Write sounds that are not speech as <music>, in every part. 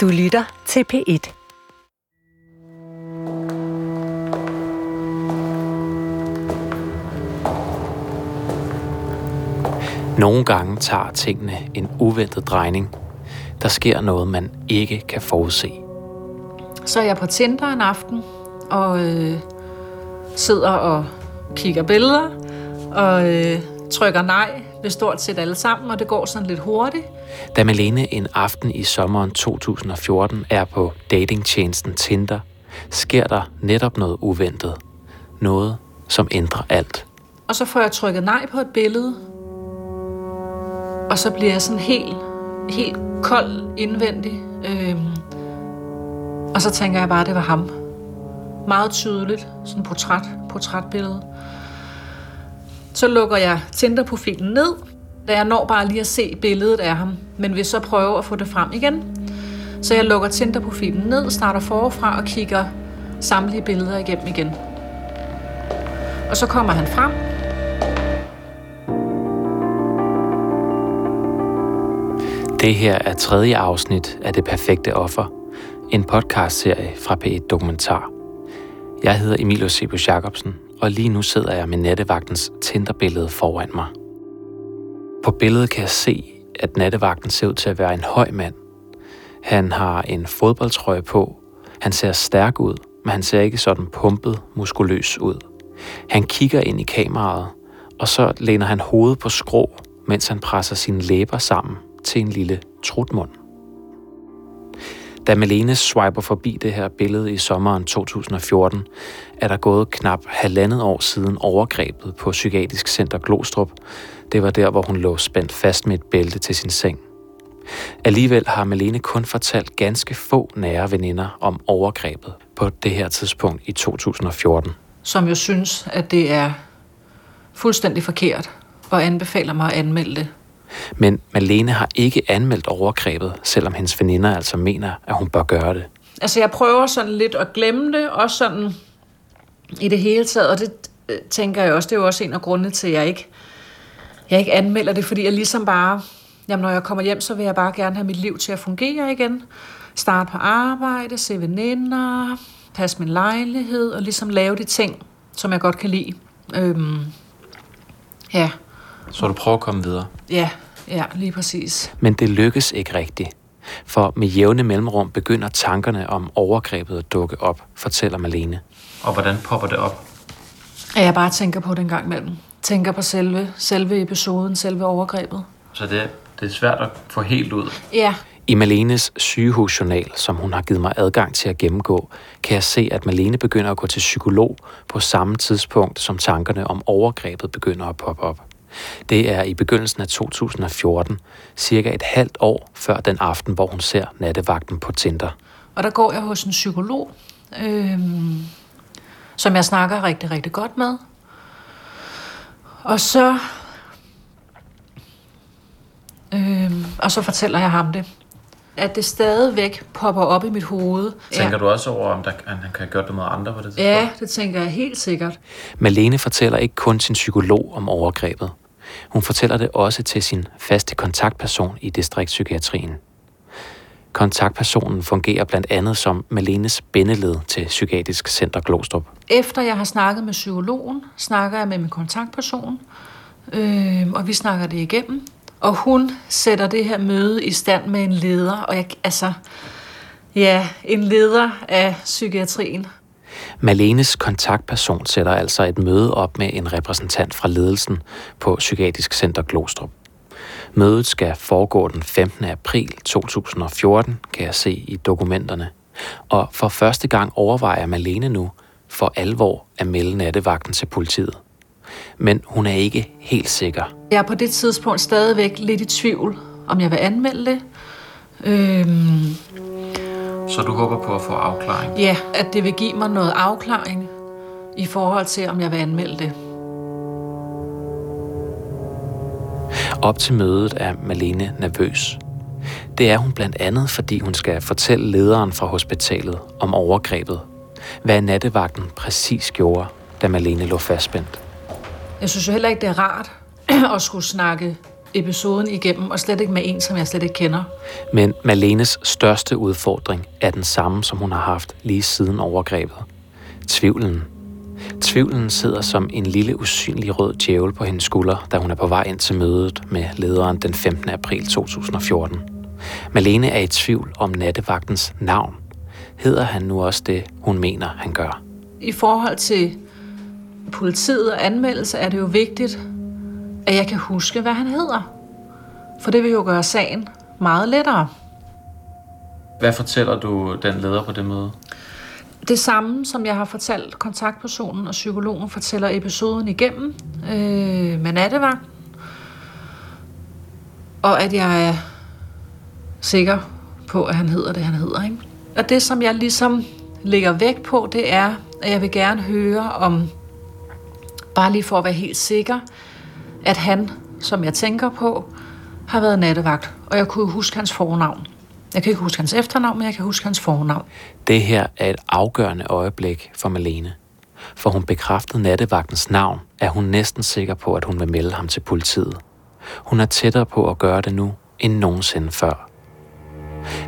Du lytter til P1. Nogle gange tager tingene en uventet drejning. Der sker noget, man ikke kan forudse. Så er jeg på Tinder en aften, og øh, sidder og kigger billeder, og øh, trykker nej ved stort set alle sammen, og det går sådan lidt hurtigt. Da Malene en aften i sommeren 2014 er på datingtjenesten Tinder, sker der netop noget uventet. Noget, som ændrer alt. Og så får jeg trykket nej på et billede, og så bliver jeg sådan helt, helt kold indvendig. Øhm, og så tænker jeg bare, at det var ham. Meget tydeligt, sådan et portræt, portrætbillede. Så lukker jeg Tinder-profilen ned, jeg når bare lige at se billedet af ham, men vil så prøve at få det frem igen. Så jeg lukker Tinder-profilen ned, starter forfra og kigger samtlige billeder igennem igen. Og så kommer han frem, Det her er tredje afsnit af Det Perfekte Offer, en podcastserie fra P1 Dokumentar. Jeg hedder Emilio Sebo Jacobsen, og lige nu sidder jeg med nattevagtens Tinder-billede foran mig. På billedet kan jeg se, at nattevagten ser ud til at være en høj mand. Han har en fodboldtrøje på. Han ser stærk ud, men han ser ikke sådan pumpet, muskuløs ud. Han kigger ind i kameraet, og så læner han hovedet på skrå, mens han presser sine læber sammen til en lille trutmund. Da Malene swiper forbi det her billede i sommeren 2014, er der gået knap halvandet år siden overgrebet på Psykiatrisk Center Glostrup. Det var der, hvor hun lå spændt fast med et bælte til sin seng. Alligevel har Malene kun fortalt ganske få nære veninder om overgrebet på det her tidspunkt i 2014. Som jo synes, at det er fuldstændig forkert og anbefaler mig at anmelde det. Men Malene har ikke anmeldt overgrebet, selvom hendes veninder altså mener, at hun bør gøre det. Altså jeg prøver sådan lidt at glemme det, også sådan i det hele taget, og det øh, tænker jeg også, det er jo også en af grundene til, at jeg ikke, jeg ikke anmelder det, fordi jeg ligesom bare, jamen når jeg kommer hjem, så vil jeg bare gerne have mit liv til at fungere igen. Starte på arbejde, se veninder, passe min lejlighed, og ligesom lave de ting, som jeg godt kan lide. Øhm, ja. Så du prøver at komme videre? Ja, ja, lige præcis. Men det lykkes ikke rigtigt. For med jævne mellemrum begynder tankerne om overgrebet at dukke op, fortæller Malene. Og hvordan popper det op? At jeg bare tænker på det en gang imellem. Tænker på selve, selve episoden, selve overgrebet. Så det, det er svært at få helt ud? Ja. I Malenes sygehusjournal, som hun har givet mig adgang til at gennemgå, kan jeg se, at Malene begynder at gå til psykolog på samme tidspunkt, som tankerne om overgrebet begynder at poppe op. Det er i begyndelsen af 2014, cirka et halvt år før den aften, hvor hun ser nattevagten på Tinder. Og der går jeg hos en psykolog, øh, som jeg snakker rigtig, rigtig godt med. Og så, øh, og så fortæller jeg ham det. At det stadigvæk popper op i mit hoved. Tænker ja. du også over, om der, han kan have gjort det med andre på det tidspunkt? Ja, det tænker jeg helt sikkert. Malene fortæller ikke kun sin psykolog om overgrebet. Hun fortæller det også til sin faste kontaktperson i distriktspsykiatrien. Kontaktpersonen fungerer blandt andet som Malenes bindeled til Psykiatrisk Center Glostrup. Efter jeg har snakket med psykologen, snakker jeg med min kontaktperson, øh, og vi snakker det igennem. Og hun sætter det her møde i stand med en leder, og jeg, altså, ja, en leder af psykiatrien. Malenes kontaktperson sætter altså et møde op med en repræsentant fra ledelsen på Psykiatrisk Center Glostrup. Mødet skal foregå den 15. april 2014, kan jeg se i dokumenterne. Og for første gang overvejer Malene nu for alvor at melde nattevagten til politiet. Men hun er ikke helt sikker. Jeg er på det tidspunkt stadigvæk lidt i tvivl, om jeg vil anmelde det. Øhm, så du håber på at få afklaring? Ja, at det vil give mig noget afklaring i forhold til, om jeg vil anmelde det. Op til mødet er Malene nervøs. Det er hun blandt andet, fordi hun skal fortælle lederen fra hospitalet om overgrebet. Hvad nattevagten præcis gjorde, da Malene lå fastspændt. Jeg synes jo heller ikke, det er rart <clears throat> at skulle snakke episoden igennem, og slet ikke med en, som jeg slet ikke kender. Men Malenes største udfordring er den samme, som hun har haft lige siden overgrebet. Tvivlen. Tvivlen sidder som en lille usynlig rød djævel på hendes skulder, da hun er på vej ind til mødet med lederen den 15. april 2014. Malene er i tvivl om nattevagtens navn. Hedder han nu også det, hun mener, han gør? I forhold til politiet og anmeldelse er det jo vigtigt, at jeg kan huske, hvad han hedder. For det vil jo gøre sagen meget lettere. Hvad fortæller du den leder på det møde? Det samme, som jeg har fortalt kontaktpersonen og psykologen, fortæller episoden igennem øh, med nattevagten. Og at jeg er sikker på, at han hedder det, han hedder. Ikke? Og det, som jeg ligesom lægger vægt på, det er, at jeg vil gerne høre om, bare lige for at være helt sikker, at han, som jeg tænker på, har været nattevagt, og jeg kunne huske hans fornavn. Jeg kan ikke huske hans efternavn, men jeg kan huske hans fornavn. Det her er et afgørende øjeblik for Malene. For hun bekræftede nattevagtens navn, er hun næsten sikker på, at hun vil melde ham til politiet. Hun er tættere på at gøre det nu, end nogensinde før.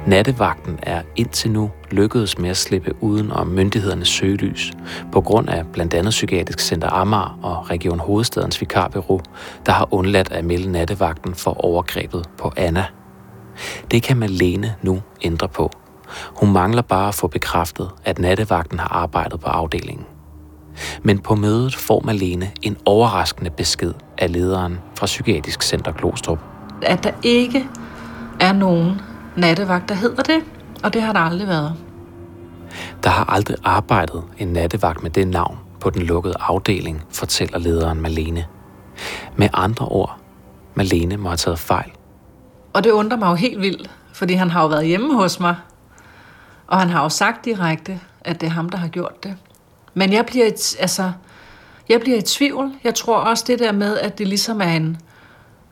Nattevagten er indtil nu lykkedes med at slippe uden om myndighedernes søgelys, på grund af blandt andet Psykiatrisk Center Amager og Region Hovedstadens Vikarbyrå, der har undladt at melde nattevagten for overgrebet på Anna. Det kan Malene nu ændre på. Hun mangler bare at få bekræftet, at nattevagten har arbejdet på afdelingen. Men på mødet får Malene en overraskende besked af lederen fra Psykiatrisk Center Glostrup. At der ikke er nogen nattevagt, der hedder det, og det har der aldrig været. Der har aldrig arbejdet en nattevagt med det navn på den lukkede afdeling, fortæller lederen Malene. Med andre ord, Malene må have taget fejl. Og det undrer mig jo helt vildt, fordi han har jo været hjemme hos mig, og han har jo sagt direkte, at det er ham, der har gjort det. Men jeg bliver, et, altså, jeg bliver i tvivl. Jeg tror også det der med, at det ligesom er en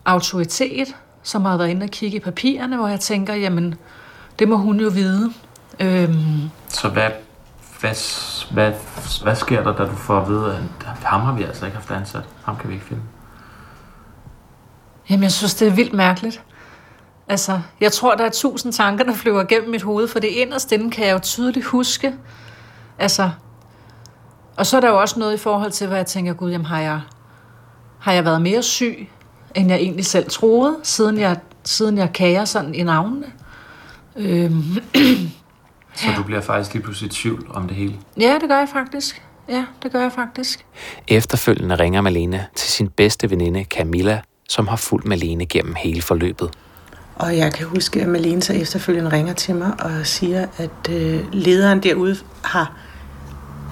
autoritet, som har været inde og kigge i papirerne, hvor jeg tænker, jamen, det må hun jo vide. Øhm. Så hvad, hvad, hvad, hvad sker der, da du får at vide, at ham har vi altså ikke haft ansat? Ham kan vi ikke finde. Jamen, jeg synes, det er vildt mærkeligt. Altså, jeg tror, der er tusind tanker, der flyver gennem mit hoved, for det inderst inde kan jeg jo tydeligt huske. Altså, og så er der jo også noget i forhold til, hvad jeg tænker, gud, jamen har jeg, har jeg været mere syg, end jeg egentlig selv troede, siden jeg, siden jeg kager sådan i navnene. Øhm. Så du bliver faktisk lige pludselig i tvivl om det hele? Ja, det gør jeg faktisk. Ja, det gør jeg faktisk. Efterfølgende ringer Malene til sin bedste veninde Camilla, som har fulgt Malene gennem hele forløbet. Og jeg kan huske, at Malene så efterfølgende ringer til mig og siger, at øh, lederen derude har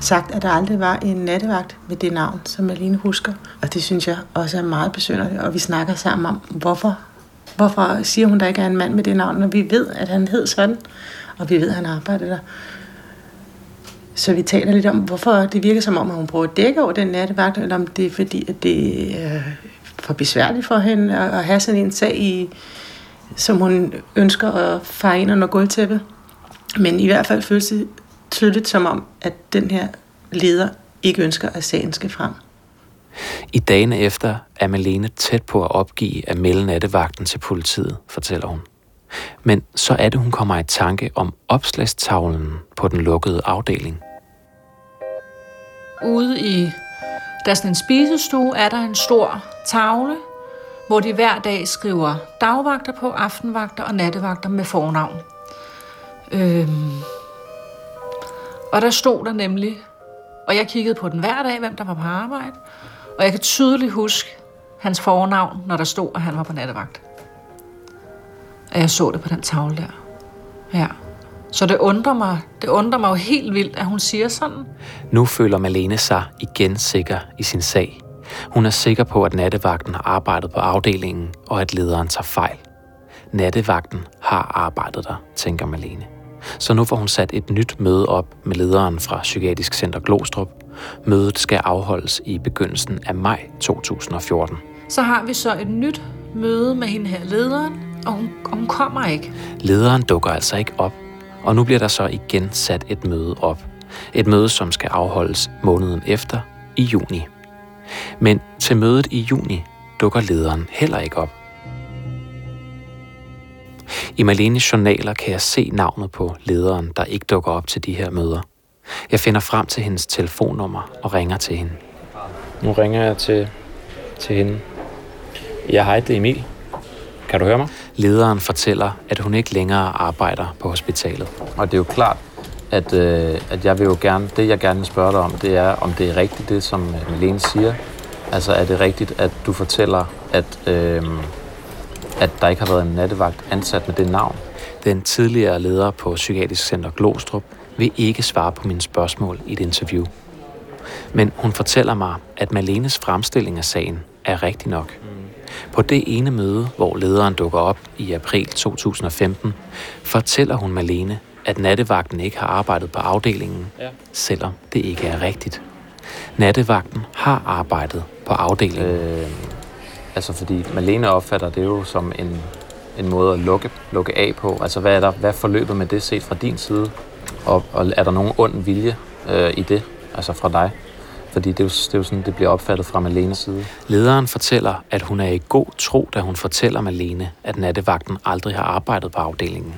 sagt, at der aldrig var en nattevagt med det navn, som Malene husker. Og det synes jeg også er meget besynderligt. Og vi snakker sammen om, hvorfor, hvorfor siger hun, der ikke er en mand med det navn, når vi ved, at han hed sådan, og vi ved, at han arbejder der. Så vi taler lidt om, hvorfor det virker som om, at hun prøver at dække over den nattevagt, eller om det er fordi, at det øh, er for besværligt for hende at have sådan en sag, i, som hun ønsker at fare ind under gulvtæppet. Men i hvert fald føles det tydeligt som om, at den her leder ikke ønsker, at sagen skal frem. I dagene efter er Malene tæt på at opgive at melde nattevagten til politiet, fortæller hun. Men så er det, hun kommer i tanke om opslagstavlen på den lukkede afdeling. Ude i der er sådan en spisestue, er der en stor tavle, hvor de hver dag skriver dagvagter på, aftenvagter og nattevagter med fornavn. Øhm, og der stod der nemlig, og jeg kiggede på den hver dag, hvem der var på arbejde, og jeg kan tydeligt huske hans fornavn, når der stod, at han var på nattevagt. Og jeg så det på den tavle der. Ja. Så det undrer mig, det undrer mig jo helt vildt, at hun siger sådan. Nu føler Malene sig igen sikker i sin sag. Hun er sikker på, at nattevagten har arbejdet på afdelingen, og at lederen tager fejl. Nattevagten har arbejdet der, tænker Malene. Så nu får hun sat et nyt møde op med lederen fra Psykiatrisk Center Glostrup. Mødet skal afholdes i begyndelsen af maj 2014. Så har vi så et nyt møde med hende her lederen, og hun, og hun kommer ikke. Lederen dukker altså ikke op, og nu bliver der så igen sat et møde op. Et møde, som skal afholdes måneden efter i juni. Men til mødet i juni dukker lederen heller ikke op. I Malenes journaler kan jeg se navnet på lederen, der ikke dukker op til de her møder. Jeg finder frem til hendes telefonnummer og ringer til hende. Nu ringer jeg til, til hende. Jeg hej, det er Emil. Kan du høre mig? Lederen fortæller, at hun ikke længere arbejder på hospitalet. Og det er jo klart, at, øh, at jeg vil jo gerne, det jeg gerne vil spørge dig om, det er, om det er rigtigt, det som Malene siger. Altså er det rigtigt, at du fortæller, at, øh, at der ikke har været en nattevagt ansat med det navn? Den tidligere leder på Psykiatrisk Center Glostrup vil ikke svare på mine spørgsmål i et interview. Men hun fortæller mig, at Malenes fremstilling af sagen er rigtig nok. På det ene møde, hvor lederen dukker op i april 2015, fortæller hun Malene, at nattevagten ikke har arbejdet på afdelingen, ja. selvom det ikke er rigtigt. Nattevagten har arbejdet på afdelingen. Øh, altså fordi Malene opfatter det jo som en, en måde at lukke, lukke af på. Altså hvad er, der, hvad forløbet med det set fra din side? Og, og er der nogen ond vilje øh, i det, altså fra dig? Fordi det er, jo, det er jo sådan, det bliver opfattet fra Malenes side. Lederen fortæller, at hun er i god tro, da hun fortæller Malene, at nattevagten aldrig har arbejdet på afdelingen.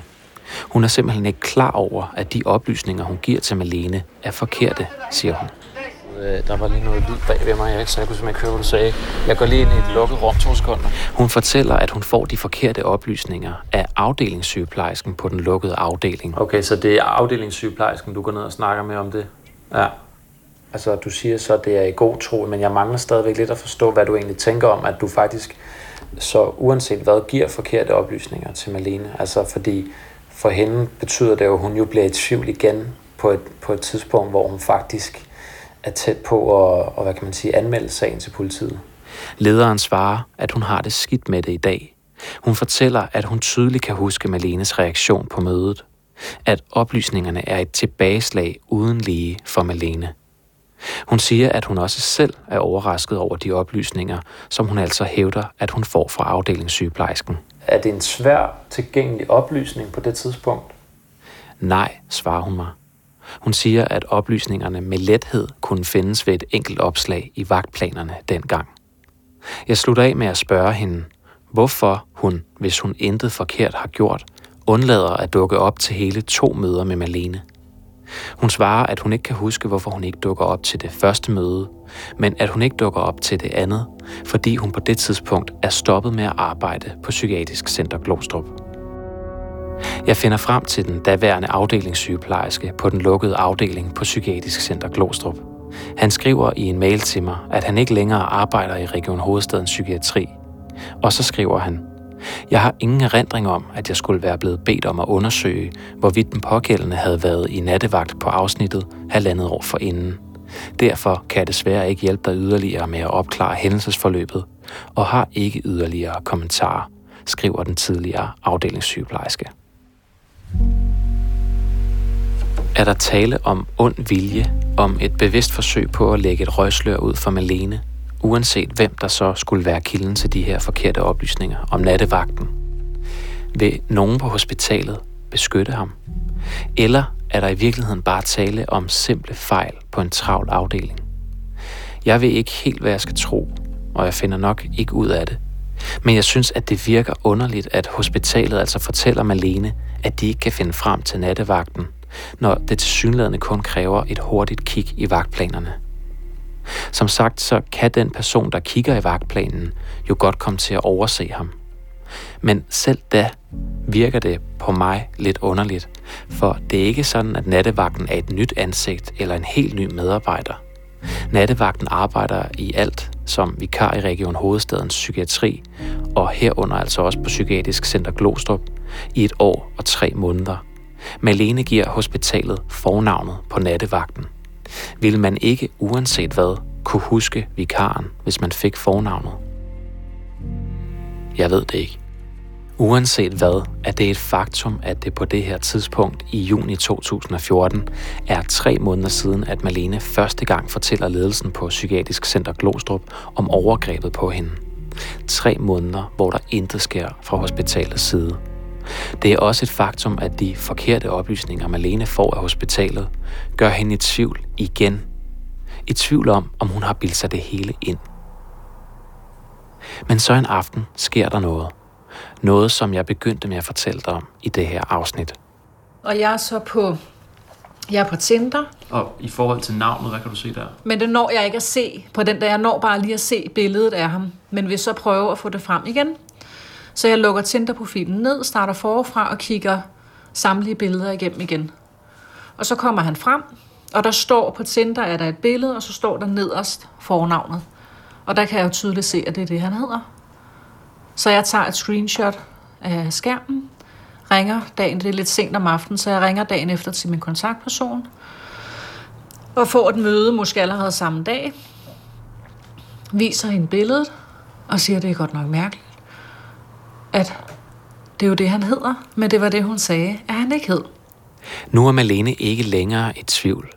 Hun er simpelthen ikke klar over, at de oplysninger, hun giver til Malene, er forkerte, siger hun. Øh, der var lige noget lyd bag ved mig, så jeg kunne simpelthen ikke høre, hvad du sagde. Jeg går lige ind i et lukket rum, to sekunder. Hun fortæller, at hun får de forkerte oplysninger af afdelingssygeplejersken på den lukkede afdeling. Okay, så det er afdelingssygeplejersken, du går ned og snakker med om det? Ja. Altså, du siger så, at det er i god tro, men jeg mangler stadigvæk lidt at forstå, hvad du egentlig tænker om, at du faktisk så uanset hvad giver forkerte oplysninger til Malene. Altså, fordi for hende betyder det jo, at hun jo bliver i tvivl igen på et, på et tidspunkt, hvor hun faktisk er tæt på at, og, hvad kan man sige, anmelde sagen til politiet. Lederen svarer, at hun har det skidt med det i dag. Hun fortæller, at hun tydeligt kan huske Malenes reaktion på mødet. At oplysningerne er et tilbageslag uden lige for Malene. Hun siger, at hun også selv er overrasket over de oplysninger, som hun altså hævder, at hun får fra afdelingssygeplejersken. Er det en svær tilgængelig oplysning på det tidspunkt? Nej, svarer hun mig. Hun siger, at oplysningerne med lethed kunne findes ved et enkelt opslag i vagtplanerne dengang. Jeg slutter af med at spørge hende, hvorfor hun, hvis hun intet forkert har gjort, undlader at dukke op til hele to møder med Malene. Hun svarer, at hun ikke kan huske, hvorfor hun ikke dukker op til det første møde, men at hun ikke dukker op til det andet, fordi hun på det tidspunkt er stoppet med at arbejde på Psykiatrisk Center Glostrup. Jeg finder frem til den daværende afdelingssygeplejerske på den lukkede afdeling på Psykiatrisk Center Glostrup. Han skriver i en mail til mig, at han ikke længere arbejder i Region Hovedstadens Psykiatri. Og så skriver han, jeg har ingen erindring om, at jeg skulle være blevet bedt om at undersøge, hvorvidt den pågældende havde været i nattevagt på afsnittet halvandet år forinden. Derfor kan jeg desværre ikke hjælpe dig yderligere med at opklare hændelsesforløbet, og har ikke yderligere kommentarer, skriver den tidligere afdelingssygeplejerske. Er der tale om ond vilje, om et bevidst forsøg på at lægge et røgslør ud for Malene, uanset hvem der så skulle være kilden til de her forkerte oplysninger om nattevagten? Vil nogen på hospitalet beskytte ham? Eller er der i virkeligheden bare tale om simple fejl på en travl afdeling? Jeg ved ikke helt, hvad jeg skal tro, og jeg finder nok ikke ud af det. Men jeg synes, at det virker underligt, at hospitalet altså fortæller Malene, at de ikke kan finde frem til nattevagten, når det tilsyneladende kun kræver et hurtigt kig i vagtplanerne. Som sagt, så kan den person, der kigger i vagtplanen, jo godt komme til at overse ham. Men selv da virker det på mig lidt underligt, for det er ikke sådan, at nattevagten er et nyt ansigt eller en helt ny medarbejder. Nattevagten arbejder i alt som vikar i Region Hovedstadens Psykiatri, og herunder altså også på Psykiatrisk Center Glostrup, i et år og tre måneder. Malene giver hospitalet fornavnet på nattevagten. Vil man ikke, uanset hvad, kunne huske vikaren, hvis man fik fornavnet? Jeg ved det ikke. Uanset hvad, er det et faktum, at det på det her tidspunkt i juni 2014 er tre måneder siden, at Malene første gang fortæller ledelsen på Psykiatrisk Center Glostrup om overgrebet på hende. Tre måneder, hvor der intet sker fra hospitalets side. Det er også et faktum, at de forkerte oplysninger, Malene får af hospitalet, gør hende i tvivl igen. I tvivl om, om hun har bildt sig det hele ind. Men så en aften sker der noget – Noget, som jeg begyndte med at fortælle dig om i det her afsnit. Og jeg er så på, jeg er på Tinder, Og i forhold til navnet, hvad kan du se der? men det når jeg ikke at se på den der. Jeg når bare lige at se billedet af ham, men vil så prøve at få det frem igen. Så jeg lukker Tinder-profilen ned, starter forfra og kigger samtlige billeder igennem igen. Og så kommer han frem, og der står på Tinder, er der et billede, og så står der nederst fornavnet. Og der kan jeg jo tydeligt se, at det er det, han hedder. Så jeg tager et screenshot af skærmen, ringer dagen, det er lidt sent om aftenen, så jeg ringer dagen efter til min kontaktperson, og får et møde, måske allerede samme dag, viser hende billedet, og siger, at det er godt nok mærkeligt, at det er jo det, han hedder, men det var det, hun sagde, at han ikke hed. Nu er Malene ikke længere i tvivl.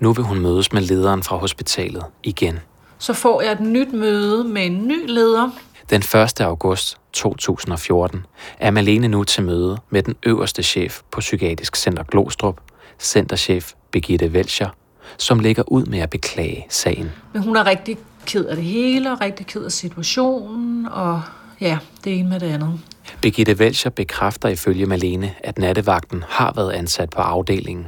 Nu vil hun mødes med lederen fra hospitalet igen. Så får jeg et nyt møde med en ny leder, Den 1. august 2014 er Malene nu til møde med den øverste chef på Psykiatrisk Center Glostrup, centerchef Birgitte Welcher, som lægger ud med at beklage sagen. men hun er rigtig ked af det hele, og rigtig ked af situationen, og ja, det ene med det andet. Birgitte Welcher bekræfter ifølge Malene, at nattevagten har været ansat på afdelingen,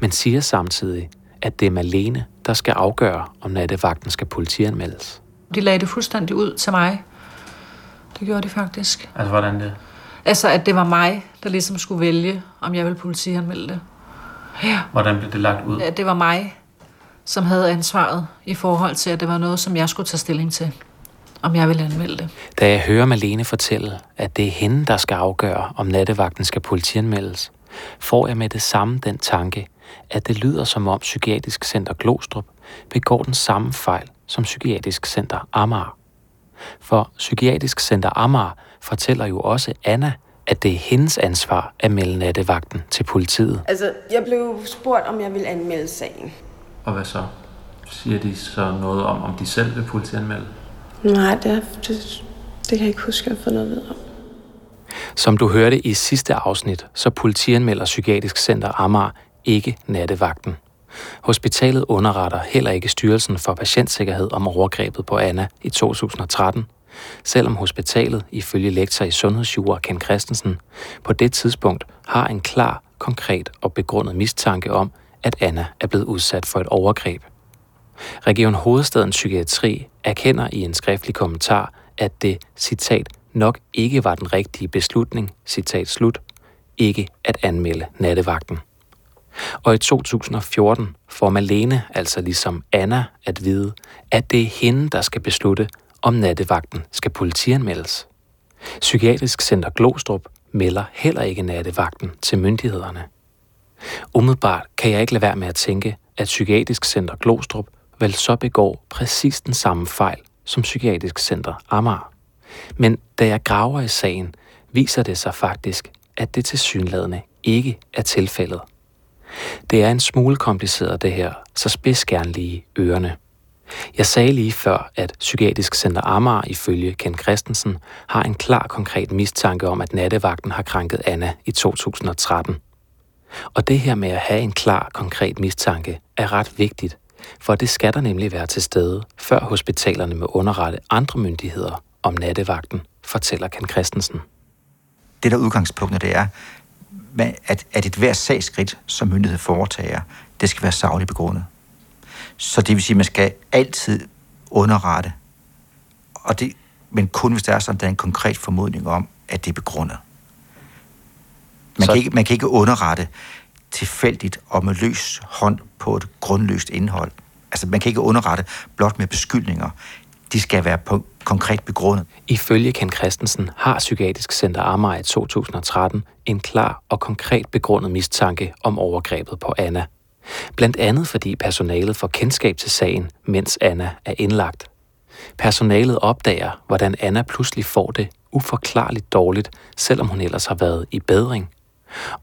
men siger samtidig, at det er Malene, der skal afgøre, om nattevagten skal politianmeldes. De lagde det fuldstændig ud til mig. Det gjorde de faktisk. Altså, hvordan det? Altså, at det var mig, der ligesom skulle vælge, om jeg ville politianmelde det. Ja, Hvordan blev det lagt ud? at det var mig, som havde ansvaret i forhold til, at det var noget, som jeg skulle tage stilling til, om jeg ville anmelde det. Da jeg hører Malene fortælle, at det er hende, der skal afgøre, om nattevagten skal politianmeldes, får jeg med det samme den tanke, at det lyder som om Psykiatrisk Center Glostrup begår den samme fejl som Psykiatrisk Center Amager. For Psykiatrisk Center Amager fortæller jo også Anna, at det er hendes ansvar at melde nattevagten til politiet. Altså, jeg blev spurgt, om jeg ville anmelde sagen. Og hvad så? Siger de så noget om, om de selv vil politianmelde? Nej, det, er, det, det kan jeg ikke huske, at jeg har fået noget ved om. Som du hørte i sidste afsnit, så politianmelder Psykiatrisk Center Amager ikke nattevagten. Hospitalet underretter heller ikke Styrelsen for Patientsikkerhed om overgrebet på Anna i 2013, selvom hospitalet, ifølge lektor i sundhedsjura Ken Christensen, på det tidspunkt har en klar, konkret og begrundet mistanke om, at Anna er blevet udsat for et overgreb. Region Hovedstadens Psykiatri erkender i en skriftlig kommentar, at det, citat, nok ikke var den rigtige beslutning, citat slut, ikke at anmelde nattevagten. Og i 2014 får Malene, altså ligesom Anna, at vide, at det er hende, der skal beslutte, om nattevagten skal politianmeldes. Psykiatrisk Center Glostrup melder heller ikke nattevagten til myndighederne. Umiddelbart kan jeg ikke lade være med at tænke, at Psykiatrisk Center Glostrup vel så begår præcis den samme fejl som Psykiatrisk Center Amager. Men da jeg graver i sagen, viser det sig faktisk, at det tilsyneladende ikke er tilfældet. Det er en smule kompliceret det her, så spids gerne lige ørerne. Jeg sagde lige før, at Psykiatrisk Center Amager ifølge Ken Christensen har en klar konkret mistanke om, at nattevagten har krænket Anna i 2013. Og det her med at have en klar konkret mistanke er ret vigtigt, for det skal der nemlig være til stede, før hospitalerne må underrette andre myndigheder om nattevagten, fortæller Ken Christensen. det der er udgangspunktet, det er, at, at et hver sagsskridt, som myndighed foretager, det skal være sagligt begrundet. Så det vil sige, at man skal altid underrette, og det, men kun hvis der er sådan, der er en konkret formodning om, at det er begrundet. Man, Så- kan ikke, man kan ikke underrette tilfældigt og med løs hånd på et grundløst indhold. Altså, man kan ikke underrette blot med beskyldninger. De skal være på, konkret begrundet. Ifølge Ken Christensen har Psykiatrisk Center Amager i 2013 en klar og konkret begrundet mistanke om overgrebet på Anna. Blandt andet fordi personalet får kendskab til sagen, mens Anna er indlagt. Personalet opdager, hvordan Anna pludselig får det uforklarligt dårligt, selvom hun ellers har været i bedring.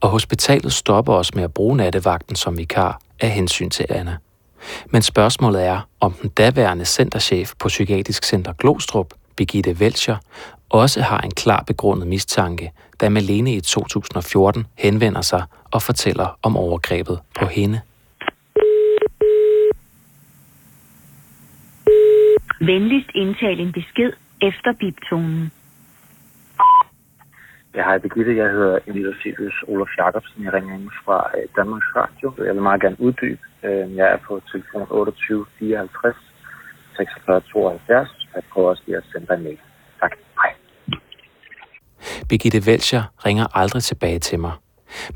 Og hospitalet stopper os med at bruge nattevagten som vikar af hensyn til Anna. Men spørgsmålet er, om den daværende centerchef på Psykiatrisk Center Glostrup, Birgitte Welcher, også har en klar begrundet mistanke, da Malene i 2014 henvender sig og fortæller om overgrebet på hende. Venligst indtal en besked efter biptonen. Jeg har Birgitte, jeg hedder Emil Sirius Olof Jacobsen. Jeg ringer ind fra øh, Danmarks Radio. Jeg vil meget gerne uddybe. Øh, jeg er på telefon 28 54 46 72. Jeg prøver også lige at sende dig en mail. Tak. Hej. Birgitte Velscher ringer aldrig tilbage til mig.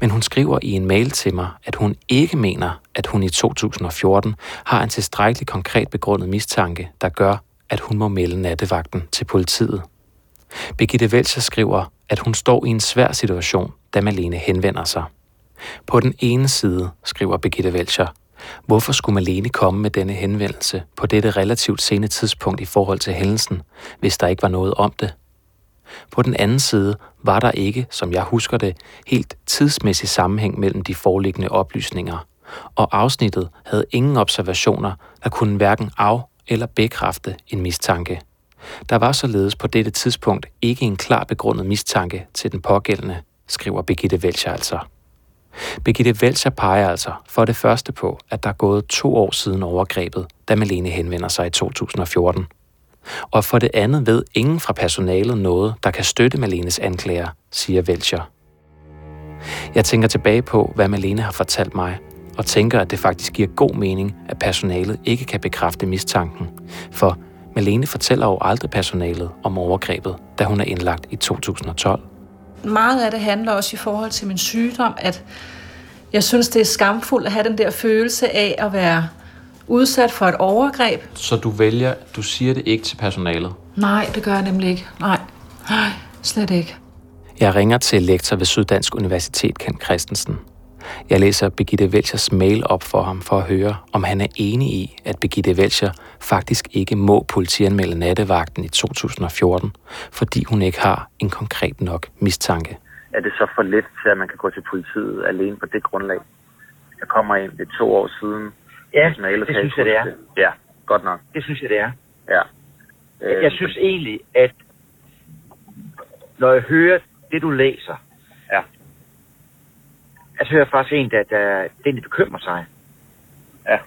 Men hun skriver i en mail til mig, at hun ikke mener, at hun i 2014 har en tilstrækkelig konkret begrundet mistanke, der gør, at hun må melde nattevagten til politiet. Birgitte Welser skriver, at hun står i en svær situation, da Malene henvender sig. På den ene side, skriver Birgitte Welser, hvorfor skulle Malene komme med denne henvendelse på dette relativt sene tidspunkt i forhold til hændelsen, hvis der ikke var noget om det? På den anden side var der ikke, som jeg husker det, helt tidsmæssig sammenhæng mellem de foreliggende oplysninger, og afsnittet havde ingen observationer, der kunne hverken af- eller bekræfte en mistanke. Der var således på dette tidspunkt ikke en klar begrundet mistanke til den pågældende, skriver Birgitte Welcher altså. Birgitte Welcher peger altså for det første på, at der er gået to år siden overgrebet, da Malene henvender sig i 2014. Og for det andet ved ingen fra personalet noget, der kan støtte Malenes anklager, siger Welcher. Jeg tænker tilbage på, hvad Malene har fortalt mig, og tænker, at det faktisk giver god mening, at personalet ikke kan bekræfte mistanken. For Malene fortæller jo aldrig personalet om overgrebet, da hun er indlagt i 2012. Meget af det handler også i forhold til min sygdom, at jeg synes, det er skamfuldt at have den der følelse af at være udsat for et overgreb. Så du vælger, du siger det ikke til personalet? Nej, det gør jeg nemlig ikke. Nej, nej, slet ikke. Jeg ringer til lektor ved Syddansk Universitet, Ken Christensen. Jeg læser Birgitte Welchers mail op for ham for at høre, om han er enig i, at Birgitte Welcher faktisk ikke må politianmelde nattevagten i 2014, fordi hun ikke har en konkret nok mistanke. Er det så for lidt til, at man kan gå til politiet alene på det grundlag? Jeg kommer ind, det to år siden. Ja, det synes jeg, det er. Ja, godt nok. Det synes jeg, det er. Ja. Jeg, jeg synes egentlig, at når jeg hører det, du læser. Altså hører jeg faktisk en, der, der det egentlig bekymrer sig. Ja.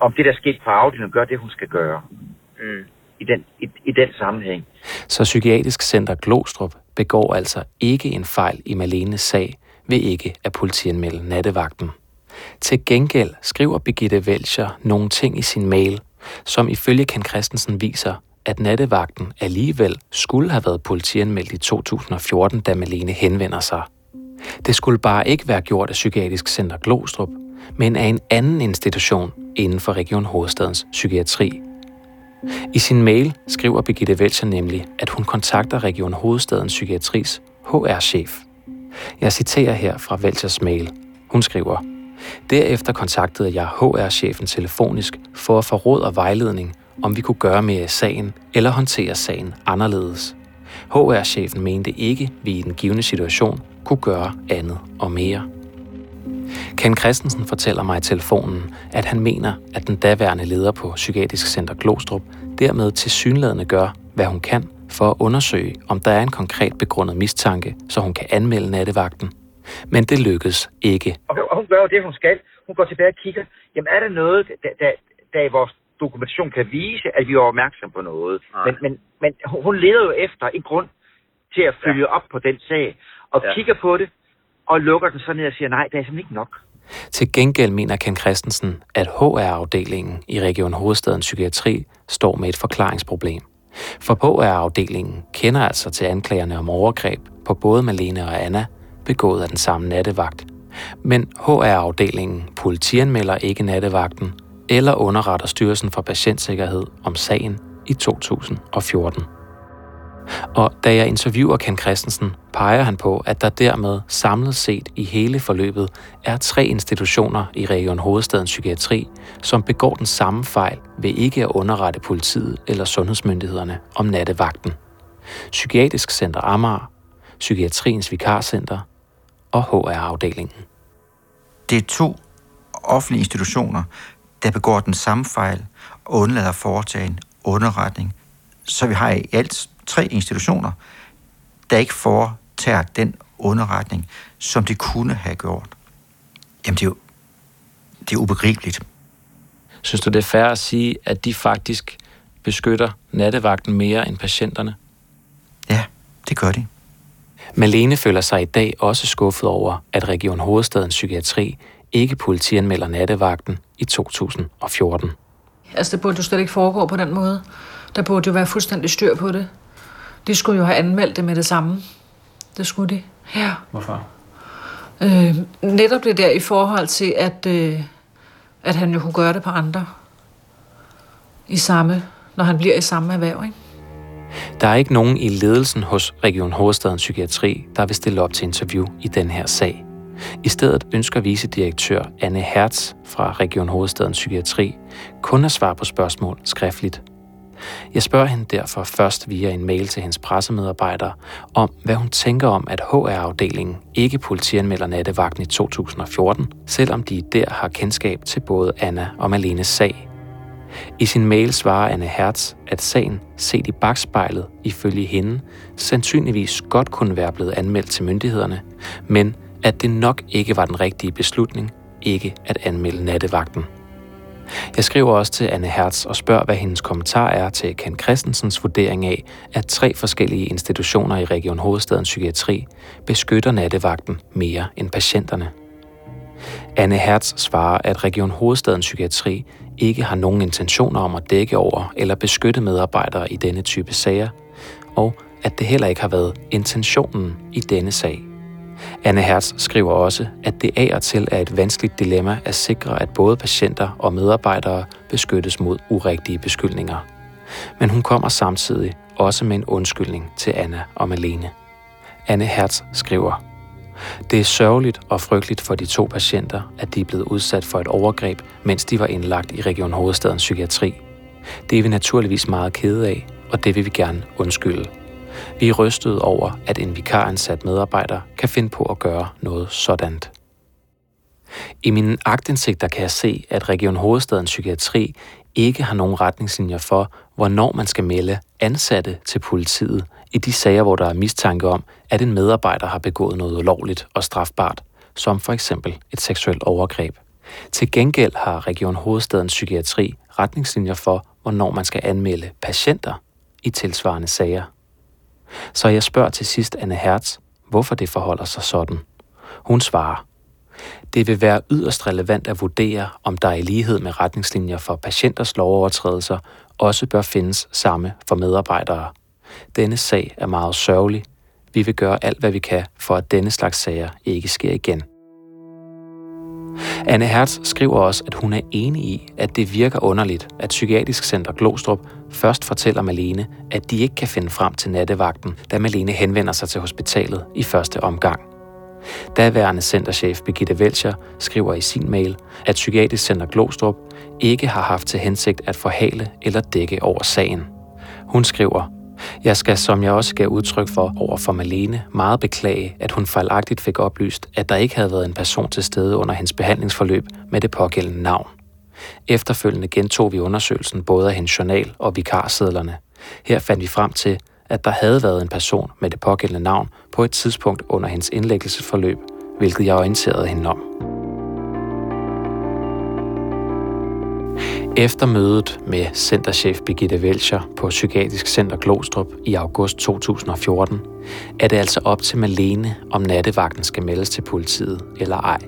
Om det, der er sket på afdelingen, gør det, hun skal gøre. Mm. I den, i, i den sammenhæng. Så Psykiatrisk Center Glostrup begår altså ikke en fejl i Malenes sag ved ikke at politianmelde nattevagten. Til gengæld skriver Birgitte Welcher nogle ting i sin mail, som ifølge Ken Christensen viser, at nattevagten alligevel skulle have været politianmeldt i 2014, da Malene henvender sig. Det skulle bare ikke være gjort af Psykiatrisk Center Glostrup, men af en anden institution inden for Region Hovedstadens psykiatri. I sin mail skriver Birgitte Welcher nemlig, at hun kontakter Region Hovedstadens Psykiatris HR-chef. Jeg citerer her fra Welchers mail. Hun skriver, Derefter kontaktede jeg HR-chefen telefonisk for at få råd og vejledning, om vi kunne gøre mere i sagen eller håndtere sagen anderledes. HR-chefen mente ikke, vi i den givende situation kunne gøre andet og mere. Ken Christensen fortæller mig i telefonen, at han mener, at den daværende leder på Psykiatrisk Center Glostrup dermed til synlædende gør, hvad hun kan for at undersøge, om der er en konkret begrundet mistanke, så hun kan anmelde nattevagten. Men det lykkedes ikke. Og hun gør jo det, hun skal. Hun går tilbage og kigger. Jamen er der noget, der, der, der i vores dokumentation kan vise, at vi er opmærksom på noget? Nej. Men, men, men hun- leder jo efter en grund til at følge op på den sag. Og Ja. kigger på det, og lukker den så ned og siger, nej, det er simpelthen ikke nok. Til gengæld mener Ken Christensen, at HR-afdelingen i Region Hovedstadens Psykiatri står med et forklaringsproblem. For HR-afdelingen kender altså til anklagerne om overgreb på både Malene og Anna, begået af den samme nattevagt. Men HR-afdelingen politianmelder ikke nattevagten eller underretter Styrelsen for Patientsikkerhed om sagen i 2014. Og da jeg interviewer Ken Christensen, peger han på, at der dermed samlet set i hele forløbet er tre institutioner i Region Hovedstadens Psykiatri, som begår den samme fejl ved ikke at underrette politiet eller sundhedsmyndighederne om nattevagten. Psykiatrisk Center Amager, Psykiatriens Vikarcenter og HR-afdelingen. Det er to offentlige institutioner, der begår den samme fejl og undlader at foretage en underretning. Så vi har i alt tre institutioner, der ikke foretager den underretning, som de kunne have gjort. Jamen, det er jo det er ubegribeligt. Synes du, det er fair at sige, at de faktisk beskytter nattevagten mere end patienterne? Ja, det gør de. Malene føler sig i dag også skuffet over, at Region Hovedstadens Psykiatri ikke politianmelder nattevagten i 2014. Altså, det burde jo slet ikke foregå på den måde. Der burde jo være fuldstændig styr på det. De skulle jo have anmeldt det med det samme. Det skulle de. Ja. Hvorfor? Øh, netop det der i forhold til, at, øh, at han jo kunne gøre det på andre. I samme, når han bliver i samme erhverv, ikke? Der er ikke nogen i ledelsen hos Region Hovedstadens Psykiatri, der vil stille op til interview i den her sag. I stedet ønsker vicedirektør Anne Hertz fra Region Hovedstadens Psykiatri kun at svare på spørgsmål skriftligt. Jeg spørger hende derfor først via en mail til hendes pressemedarbejder om, hvad hun tænker om, at HR-afdelingen ikke politianmelder nattevagten i 2014, selvom de der har kendskab til både Anna og Malenes sag. I sin mail svarer Anne Hertz, at sagen, set i bagspejlet ifølge hende, sandsynligvis godt kunne være blevet anmeldt til myndighederne, men at det nok ikke var den rigtige beslutning ikke at anmelde nattevagten. Jeg skriver også til Anne Hertz og spørger, hvad hendes kommentar er til Ken Christensens vurdering af, at tre forskellige institutioner i Region Hovedstadens Psykiatri beskytter nattevagten mere end patienterne. Anne Hertz svarer, at Region Hovedstadens Psykiatri ikke har nogen intentioner om at dække over eller beskytte medarbejdere i denne type sager, og at det heller ikke har været intentionen i denne sag. Anne Hertz skriver også, at det af og til er et vanskeligt dilemma at sikre, at både patienter og medarbejdere beskyttes mod urigtige beskyldninger. Men hun kommer samtidig også med en undskyldning til Anna og Malene. Anne Hertz skriver, det er sørgeligt og frygteligt for de to patienter, at de er blevet udsat for et overgreb, mens de var indlagt i Region Hovedstadens Psykiatri. Det er vi naturligvis meget kede af, og det vil vi gerne undskylde. Vi er rystet over, at en vikaransat medarbejder kan finde på at gøre noget sådant. I mine agtindsigter kan jeg se, at Region Hovedstadens Psykiatri ikke har nogen retningslinjer for, hvornår man skal melde ansatte til politiet i de sager, hvor der er mistanke om, at en medarbejder har begået noget ulovligt og strafbart, som for eksempel et seksuelt overgreb. Til gengæld har Region Hovedstadens Psykiatri retningslinjer for, hvornår man skal anmelde patienter i tilsvarende sager. Så jeg spørger til sidst Anne Hertz, hvorfor det forholder sig sådan. Hun svarer, det vil være yderst relevant at vurdere, om der i lighed med retningslinjer for patienters lovovertrædelser også bør findes samme for medarbejdere. Denne sag er meget sørgelig. Vi vil gøre alt, hvad vi kan, for at denne slags sager ikke sker igen. Anne Hertz skriver også, at hun er enig i, at det virker underligt, at Psykiatrisk Center Glostrup først fortæller Malene, at de ikke kan finde frem til nattevagten, da Malene henvender sig til hospitalet i første omgang. Daværende centerchef Birgitte Velcher skriver i sin mail, at Psykiatrisk Center Glostrup ikke har haft til hensigt at forhale eller dække over sagen. Hun skriver, jeg skal, som jeg også gav udtryk for over for Malene, meget beklage, at hun fejlagtigt fik oplyst, at der ikke havde været en person til stede under hendes behandlingsforløb med det pågældende navn. Efterfølgende gentog vi undersøgelsen både af hendes journal og vikarsedlerne. Her fandt vi frem til, at der havde været en person med det pågældende navn på et tidspunkt under hendes indlæggelsesforløb, hvilket jeg orienterede hende om. Efter mødet med centerchef Birgitte Welcher på Psykiatrisk Center Glostrup i august 2014, er det altså op til Malene, om nattevagten skal meldes til politiet eller ej.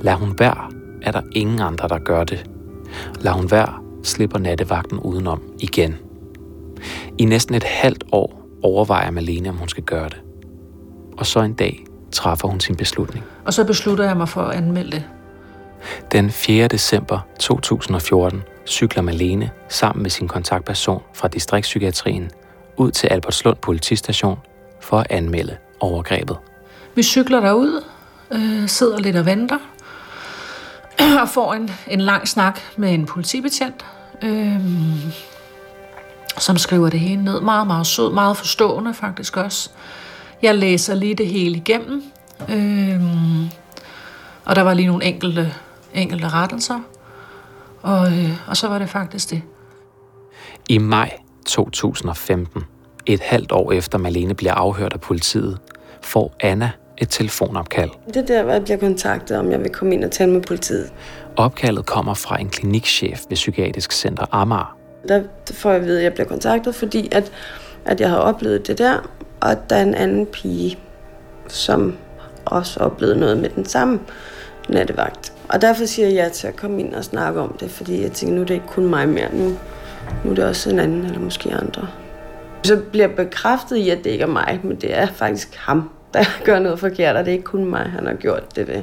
Lad hun være, er der ingen andre, der gør det. Lad hun være, slipper nattevagten udenom igen. I næsten et halvt år overvejer Malene, om hun skal gøre det. Og så en dag træffer hun sin beslutning. Og så beslutter jeg mig for at anmelde det. Den 4. december 2014 cykler Malene sammen med sin kontaktperson fra distriktspsykiatrien ud til Albertslund politistation for at anmelde overgrebet. Vi cykler derud, øh, sidder lidt og venter, <clears throat> og får en, en lang snak med en politibetjent, øh, som skriver det hele ned. Meget, meget sød, meget forstående faktisk også. Jeg læser lige det hele igennem, øh, og der var lige nogle enkelte, enkelte rettelser, og, øh, og så var det faktisk det. I maj 2015, et halvt år efter Malene bliver afhørt af politiet, får Anna et telefonopkald. Det er der, hvor jeg bliver kontaktet, om jeg vil komme ind og tale med politiet. Opkaldet kommer fra en klinikchef ved Psykiatrisk Center Amager. Der får jeg at vide, at jeg bliver kontaktet, fordi at, at jeg har oplevet det der, Og der er en anden pige, som også oplevede noget med den samme nattevagt. Og derfor siger jeg ja til at komme ind og snakke om det, fordi jeg tænker, nu er det ikke kun mig mere, nu, nu er det også en anden, eller måske andre. Så bliver jeg bekræftet i, at det ikke er mig, men det er faktisk ham, der <laughs> gør noget forkert, og det er ikke kun mig, han har gjort det ved.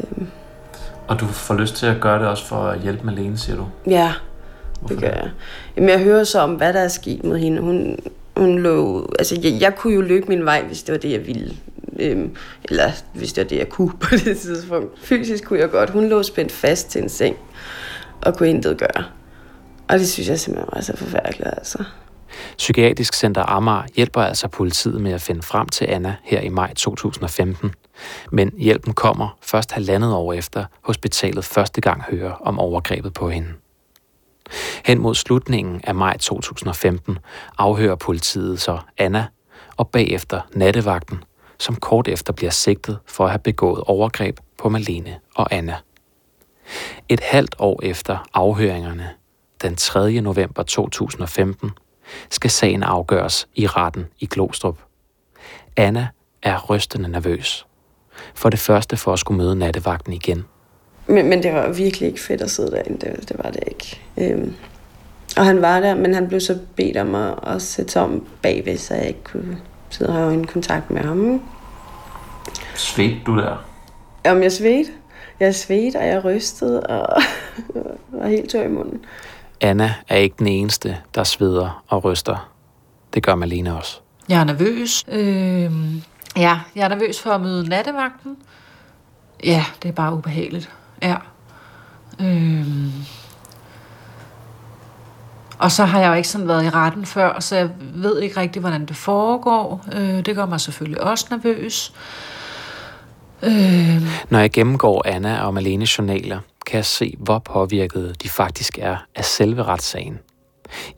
Øhm. Og du får lyst til at gøre det også for at hjælpe Malene, siger du? Ja, Hvorfor det gør jeg. Jamen, jeg hører så om, hvad der er sket med hende. Hun, hun lå... Altså, jeg, jeg kunne jo løbe min vej, hvis det var det, jeg ville. Øhm, eller hvis det var det, jeg kunne <laughs> på det tidspunkt. Fysisk kunne jeg godt. Hun lå spændt fast til en seng og kunne intet gøre. Og det synes jeg simpelthen var så forfærdeligt, altså. Psykiatrisk Center Amager hjælper altså politiet med at finde frem til Anna her i maj 2015. Men hjælpen kommer først halvandet år efter hospitalet første gang hører om overgrebet på hende. Hen mod slutningen af maj 2015 afhører politiet så Anna og bagefter nattevagten, som kort efter bliver sigtet for at have begået overgreb på Malene og Anna. Et halvt år efter afhøringerne, den 3. november 2015, skal sagen afgøres i retten i Glostrup. Anna er rystende nervøs. For det første for at skulle møde nattevagten igen. Men, men det var virkelig ikke fedt at sidde derinde, det, det var det ikke. Øhm, og han var der, men han blev så bedt om at, at sætte om bagved, så jeg ikke kunne sidde og have en kontakt med ham. Svedte du der? Om jeg svedte? Jeg svedte, og jeg rystede, og <laughs> var helt tør i munden. Anna er ikke den eneste, der sveder og ryster. Det gør Malene også. Jeg er nervøs. Øh, ja, jeg er nervøs for at møde nattevagten. Ja, det er bare ubehageligt. Ja. Øh, og så har jeg jo ikke sådan været i retten før, så jeg ved ikke rigtig, hvordan det foregår. Øh, det gør mig selvfølgelig også nervøs. Øh. Når jeg gennemgår Anna og Malenes journaler, kan jeg se, hvor påvirket de faktisk er af selve retssagen.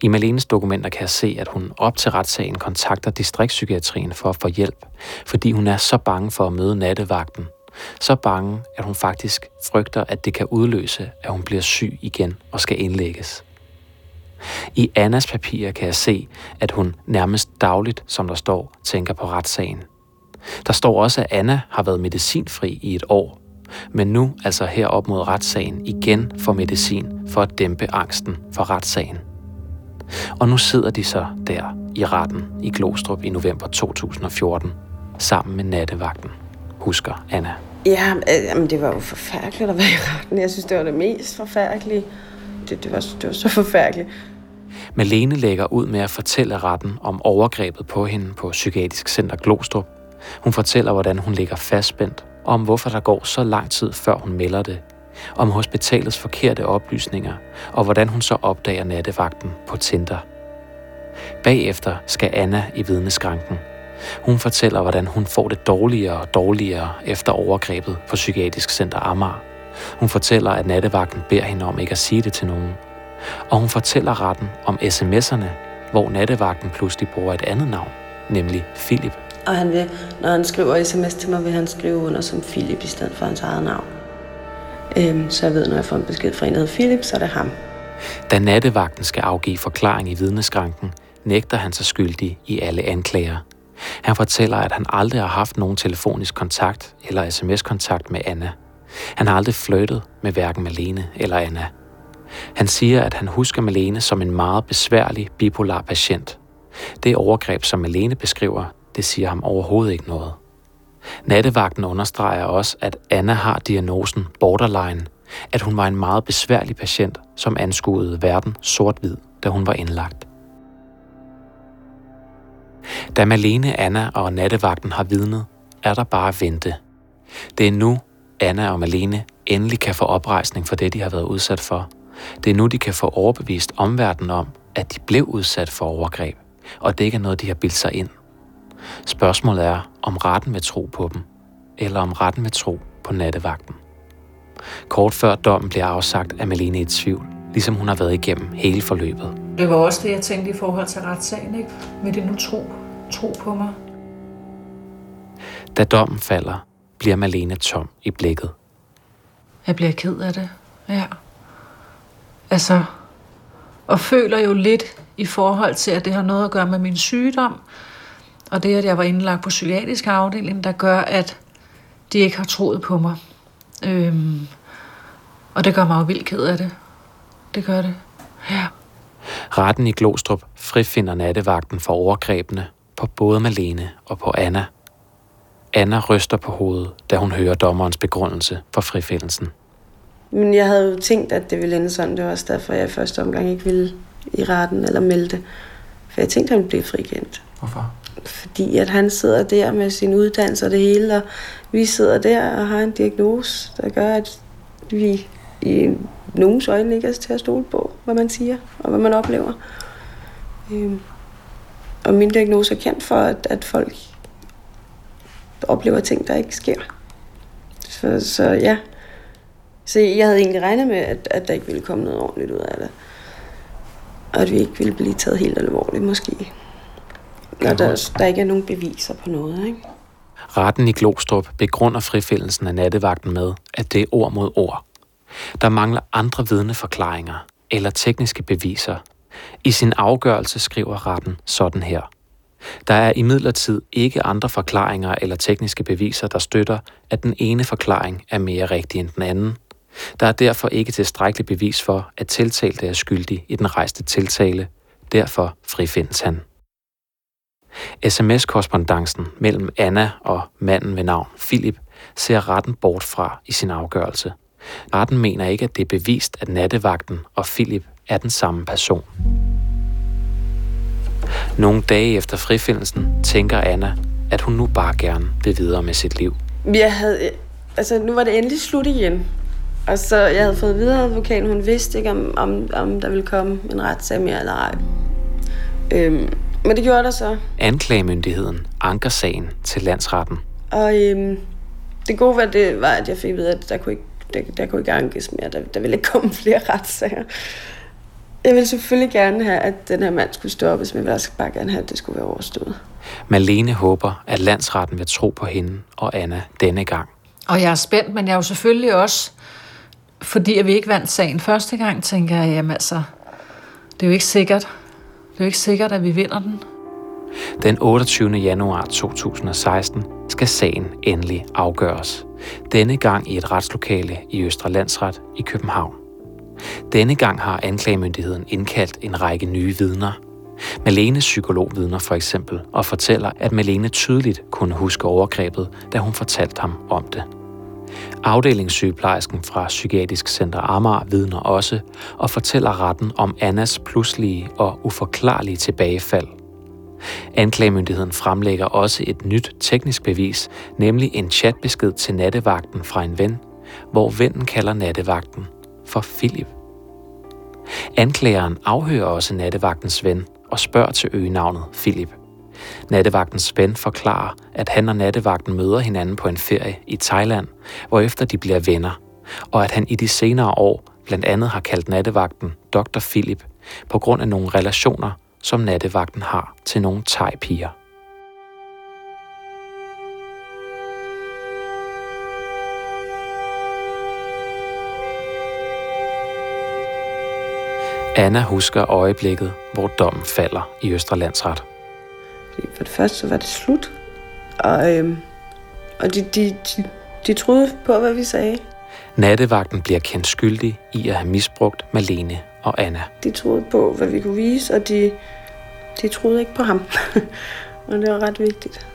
I Malenes dokumenter kan jeg se, at hun op til retssagen kontakter distriktspsykiatrien for at få hjælp, fordi hun er så bange for at møde nattevagten. Så bange, at hun faktisk frygter, at det kan udløse, at hun bliver syg igen og skal indlægges. I Annas papirer kan jeg se, at hun nærmest dagligt, som der står, tænker på retssagen. Der står også, at Anna har været medicinfri i et år, men nu altså her op mod retssagen igen får medicin for at dæmpe angsten for retssagen. Og nu sidder de så der i retten i Glostrup i november 2014, sammen med nattevagten, husker Anna. Ja, men det var jo forfærdeligt at være i retten. Jeg synes, det var det mest forfærdelige. Det, det, var, det var så forfærdeligt. Malene lægger ud med at fortælle retten om overgrebet på hende på Psykiatrisk Center Glostrup. Hun fortæller, hvordan hun ligger fastspændt, om hvorfor der går så lang tid, før hun melder det. Om hospitalets forkerte oplysninger, og hvordan hun så opdager nattevagten på Tinder. Bagefter skal Anna i vidneskranken. Hun fortæller, hvordan hun får det dårligere og dårligere efter overgrebet på Psykiatrisk Center Amager. Hun fortæller, at nattevagten beder hende om ikke at sige det til nogen. Og hun fortæller retten om sms'erne, hvor nattevagten pludselig bruger et andet navn, nemlig Philip. Og han vil, når han skriver sms til mig, vil han skrive under som Philip i stedet for hans eget navn. Øhm, så jeg ved, når jeg får en besked fra en, der hedder Philip, så er det ham. Da nattevagten skal afgive forklaring i vidneskranken, nægter han sig skyldig i alle anklager. Han fortæller, at han aldrig har haft nogen telefonisk kontakt eller sms-kontakt med Anna. Han har aldrig flyttet med hverken Malene eller Anna. Han siger, at han husker Malene som en meget besværlig bipolar patient. Det overgreb, som Malene beskriver, det siger ham overhovedet ikke noget. Nattevagten understreger også, at Anna har diagnosen borderline, at hun var en meget besværlig patient, som anskuede verden sort-hvid, da hun var indlagt. Da Malene, Anna og nattevagten har vidnet, er der bare at vente. Det er nu, Anna og Malene endelig kan få oprejsning for det, de har været udsat for. Det er nu, de kan få overbevist omverdenen om, at de blev udsat for overgreb, og det ikke er noget, de har bildt sig ind. Spørgsmålet er, om retten vil tro på dem, eller om retten vil tro på nattevagten. Kort før dommen bliver afsagt, er Malene i tvivl, ligesom hun har været igennem hele forløbet. Det var også det, jeg tænkte i forhold til retssagen, ikke? Vil det nu tro, tro på mig? Da dommen falder, bliver Malene tom i blikket. Jeg bliver ked af det, ja. Altså, og føler jo lidt i forhold til, at det har noget at gøre med min sygdom, Og det, at jeg var indlagt på psykiatrisk afdeling, der gør, at de ikke har troet på mig. Øhm, og det gør mig jo vildt ked af det. Det gør det. Ja. Retten i Glostrup frifinder nattevagten for overgrebene på både Malene og på Anna. Anna ryster på hovedet, da hun hører dommerens begrundelse for frifindelsen. Men jeg havde jo tænkt, at det ville ende sådan. Det var også derfor, jeg i første omgang ikke ville i retten eller melde det. For jeg tænkte, at han ville blive frikendt. Hvorfor? Fordi at han sidder der med sin uddannelse og det hele, og vi sidder der og har en diagnose, der gør, at vi i nogens øjne ikke er til at stole på, hvad man siger og hvad man oplever. Øhm, og min diagnose er kendt for, at, at folk oplever ting, der ikke sker. Så, så ja. Så jeg havde egentlig regnet med, at, at der ikke ville komme noget ordentligt ud af det. Og at vi ikke ville blive taget helt alvorligt, måske. Når der, der ikke er nogen beviser på noget, ikke? Retten i Glostrup begrunder frifældelsen af nattevagten med, at det er ord mod ord. Der mangler andre vidneforklaringer eller tekniske beviser. I sin afgørelse skriver retten sådan her. Der er imidlertid ikke andre forklaringer eller tekniske beviser, der støtter, at den ene forklaring er mere rigtig end den anden. Der er derfor ikke tilstrækkelig bevis for, at tiltalte er skyldig i den rejste tiltale. Derfor frifindes han. SMS-korrespondancen mellem Anna og manden ved navn Philip ser retten bort fra i sin afgørelse. Retten mener ikke, at det er bevist, at nattevagten og Philip er den samme person. Nogle dage efter frifindelsen tænker Anna, at hun nu bare gerne vil videre med sit liv. Jeg havde, altså nu var det endelig slut igen. Og så jeg havde fået videre advokat, hun vidste ikke, om, om, om der ville komme en retssag mere eller ej. Øhm, men det gjorde der så. Anklagemyndigheden anker sagen til landsretten. Og øhm, det gode var, det var, at jeg fik at vide, at der kunne ikke, der, der kunne ikke ankes mere. Der, der ville ikke komme <laughs> flere retssager. Jeg ville selvfølgelig gerne have, at den her mand skulle stoppes, men jeg ville bare gerne have, at det skulle være overstået. Malene håber, at landsretten vil tro på hende og Anna denne gang. Og jeg er spændt, men jeg er jo selvfølgelig også, fordi vi ikke vandt sagen første gang, tænker jeg, jamen altså, det er jo ikke sikkert. Det er jo ikke sikkert, at vi vinder den. Den 28. januar 2016 skal sagen endelig afgøres. Denne gang i et retslokale i Østre Landsret i København. Denne gang har anklagemyndigheden indkaldt en række nye vidner. Malenes psykolog vidner for eksempel og fortæller, at Malene tydeligt kunne huske overgrebet, da hun fortalte ham om det. Afdelingssygeplejersken fra Psykiatrisk Center Amager vidner også og fortæller retten om Annas pludselige og uforklarlige tilbagefald. Anklagemyndigheden fremlægger også et nyt teknisk bevis, nemlig en chatbesked til nattevagten fra en ven, hvor vennen kalder nattevagten for Philip. Anklageren afhører også nattevagtens ven og spørger til øgenavnet Philip. Nattevagtens ven forklarer, at han og nattevagten møder hinanden på en ferie i Thailand, hvorefter de bliver venner, og at han i de senere år blandt andet har kaldt nattevagten Dr. Philip på grund af nogle relationer, som nattevagten har til nogle thai-piger. Anna husker øjeblikket, hvor dommen falder i Østre Landsret. For det første så var det slut, og, øhm, og de, de, de, de troede på, hvad vi sagde. Nattevagten bliver kendt skyldig i at have misbrugt Malene og Anna. De troede på, hvad vi kunne vise, og de, de troede ikke på ham. <laughs> og det var ret vigtigt.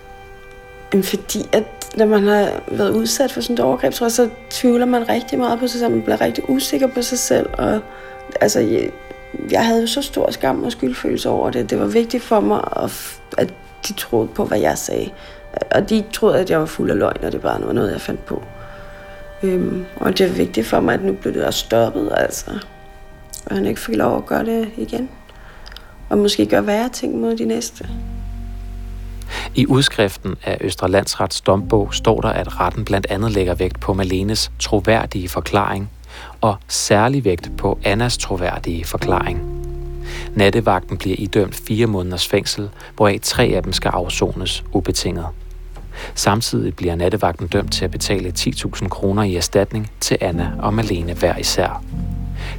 Jamen, fordi at når man har været udsat for sådan et overgreb, tror jeg, så tvivler man rigtig meget på sig selv. Man bliver rigtig usikker på sig selv. Og, altså, jeg, havde jo så stor skam og skyldfølelse over det. Det var vigtigt for mig, at, at de troede på, hvad jeg sagde. Og de troede, at jeg var fuld af løgn, og det bare var noget, jeg fandt på. Øhm, og det er vigtigt for mig, at nu blev det også stoppet, altså. Og han ikke fik lov at gøre det igen. Og måske gøre værre ting mod de næste. I udskriften af Østre Landsrets dombog står der, at retten blandt andet lægger vægt på Malenes troværdige forklaring og særlig vægt på Annas troværdige forklaring. Nattevagten bliver idømt fire måneders fængsel, hvoraf tre af dem skal afsones ubetinget. Samtidig bliver nattevagten dømt til at betale 10.000 kroner i erstatning til Anna og Malene hver især.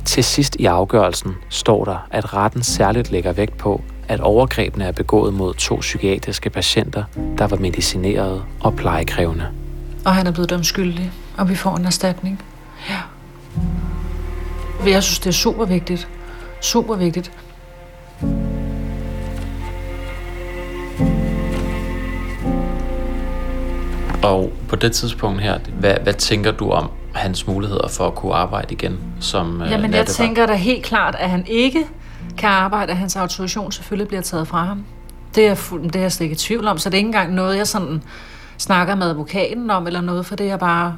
Til sidst i afgørelsen står der, at retten særligt lægger vægt på, at overgrebene er begået mod to psykiatriske patienter, der var medicinerede og plejekrævende. Og han er blevet dømt skyldig, og vi får en erstatning. Ja. Jeg synes, det er super vigtigt. Super vigtigt. Og på det tidspunkt her, hvad, hvad tænker du om hans muligheder for at kunne arbejde igen som øh, Jamen, jeg nattevagt? tænker da helt klart, at han ikke kan arbejde, at hans autorisation selvfølgelig bliver taget fra ham. Det er, jeg fuld, det er jeg slet ikke i tvivl om, så det er ikke engang noget, jeg sådan snakker med advokaten om, eller noget, for det er jeg bare,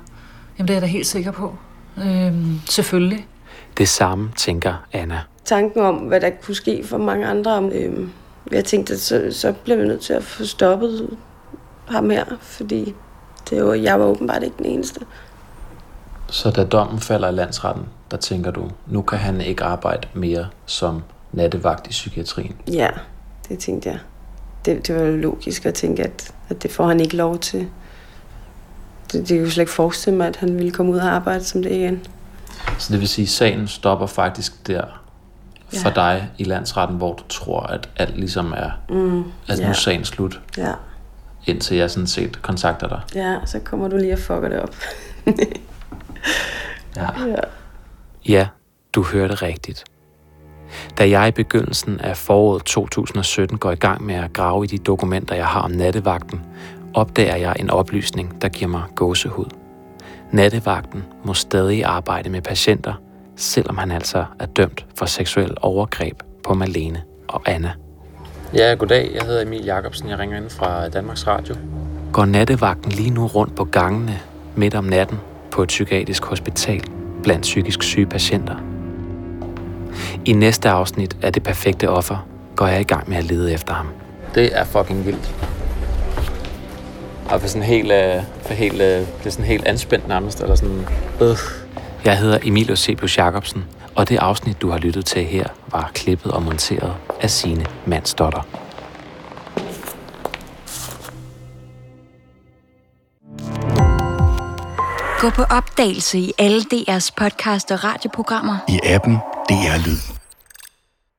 jamen det er jeg da helt sikker på. Øhm, selvfølgelig. Det samme tænker Anna. Tanken om, hvad der kunne ske for mange andre, øh, jeg tænkte, at så, så bliver vi nødt til at få stoppet ham her, fordi det var, jeg var åbenbart ikke den eneste. Så da dommen falder i landsretten, der tænker du, nu kan han ikke arbejde mere som nattevagt i psykiatrien. Ja, det tænkte jeg. Det, det var jo logisk at tænke, at, at det får han ikke lov til. Det, det jo slet ikke forestille mig, at han ville komme ud og arbejde som det igen. Så det vil sige, at sagen stopper faktisk der for Ja. dig i landsretten, hvor du tror, at alt ligesom er, Mm, at nu ja. er sagen slut, Ja, indtil jeg sådan set kontakter dig. ja, så kommer du lige og fucker det op. Ja. <laughs> ja. Ja, du hørte rigtigt. Da jeg i begyndelsen af foråret 2017 går i gang med at grave i de dokumenter, jeg har om nattevagten, opdager jeg en oplysning, der giver mig gåsehud. Nattevagten må stadig arbejde med patienter, selvom han altså er dømt for seksuel overgreb på Malene og Anna. Ja, goddag. Jeg hedder Emil Jacobsen. Jeg ringer ind fra Danmarks Radio. Går nattevagten lige nu rundt på gangene midt om natten på et psykiatrisk hospital blandt psykisk syge patienter. I næste afsnit af Det Perfekte Offer går jeg i gang med at lede efter ham. Det er fucking vildt. Og for sådan helt, øh, for helt, øh, det er sådan helt anspændt nærmest, eller sådan, øh. Jeg hedder Emilio Cebius Jacobsen, og det afsnit, du har lyttet til her, var klippet og monteret af sine mandsdotter. Gå på opdagelse i alle DR's podcast og radioprogrammer. I appen DR Lyd.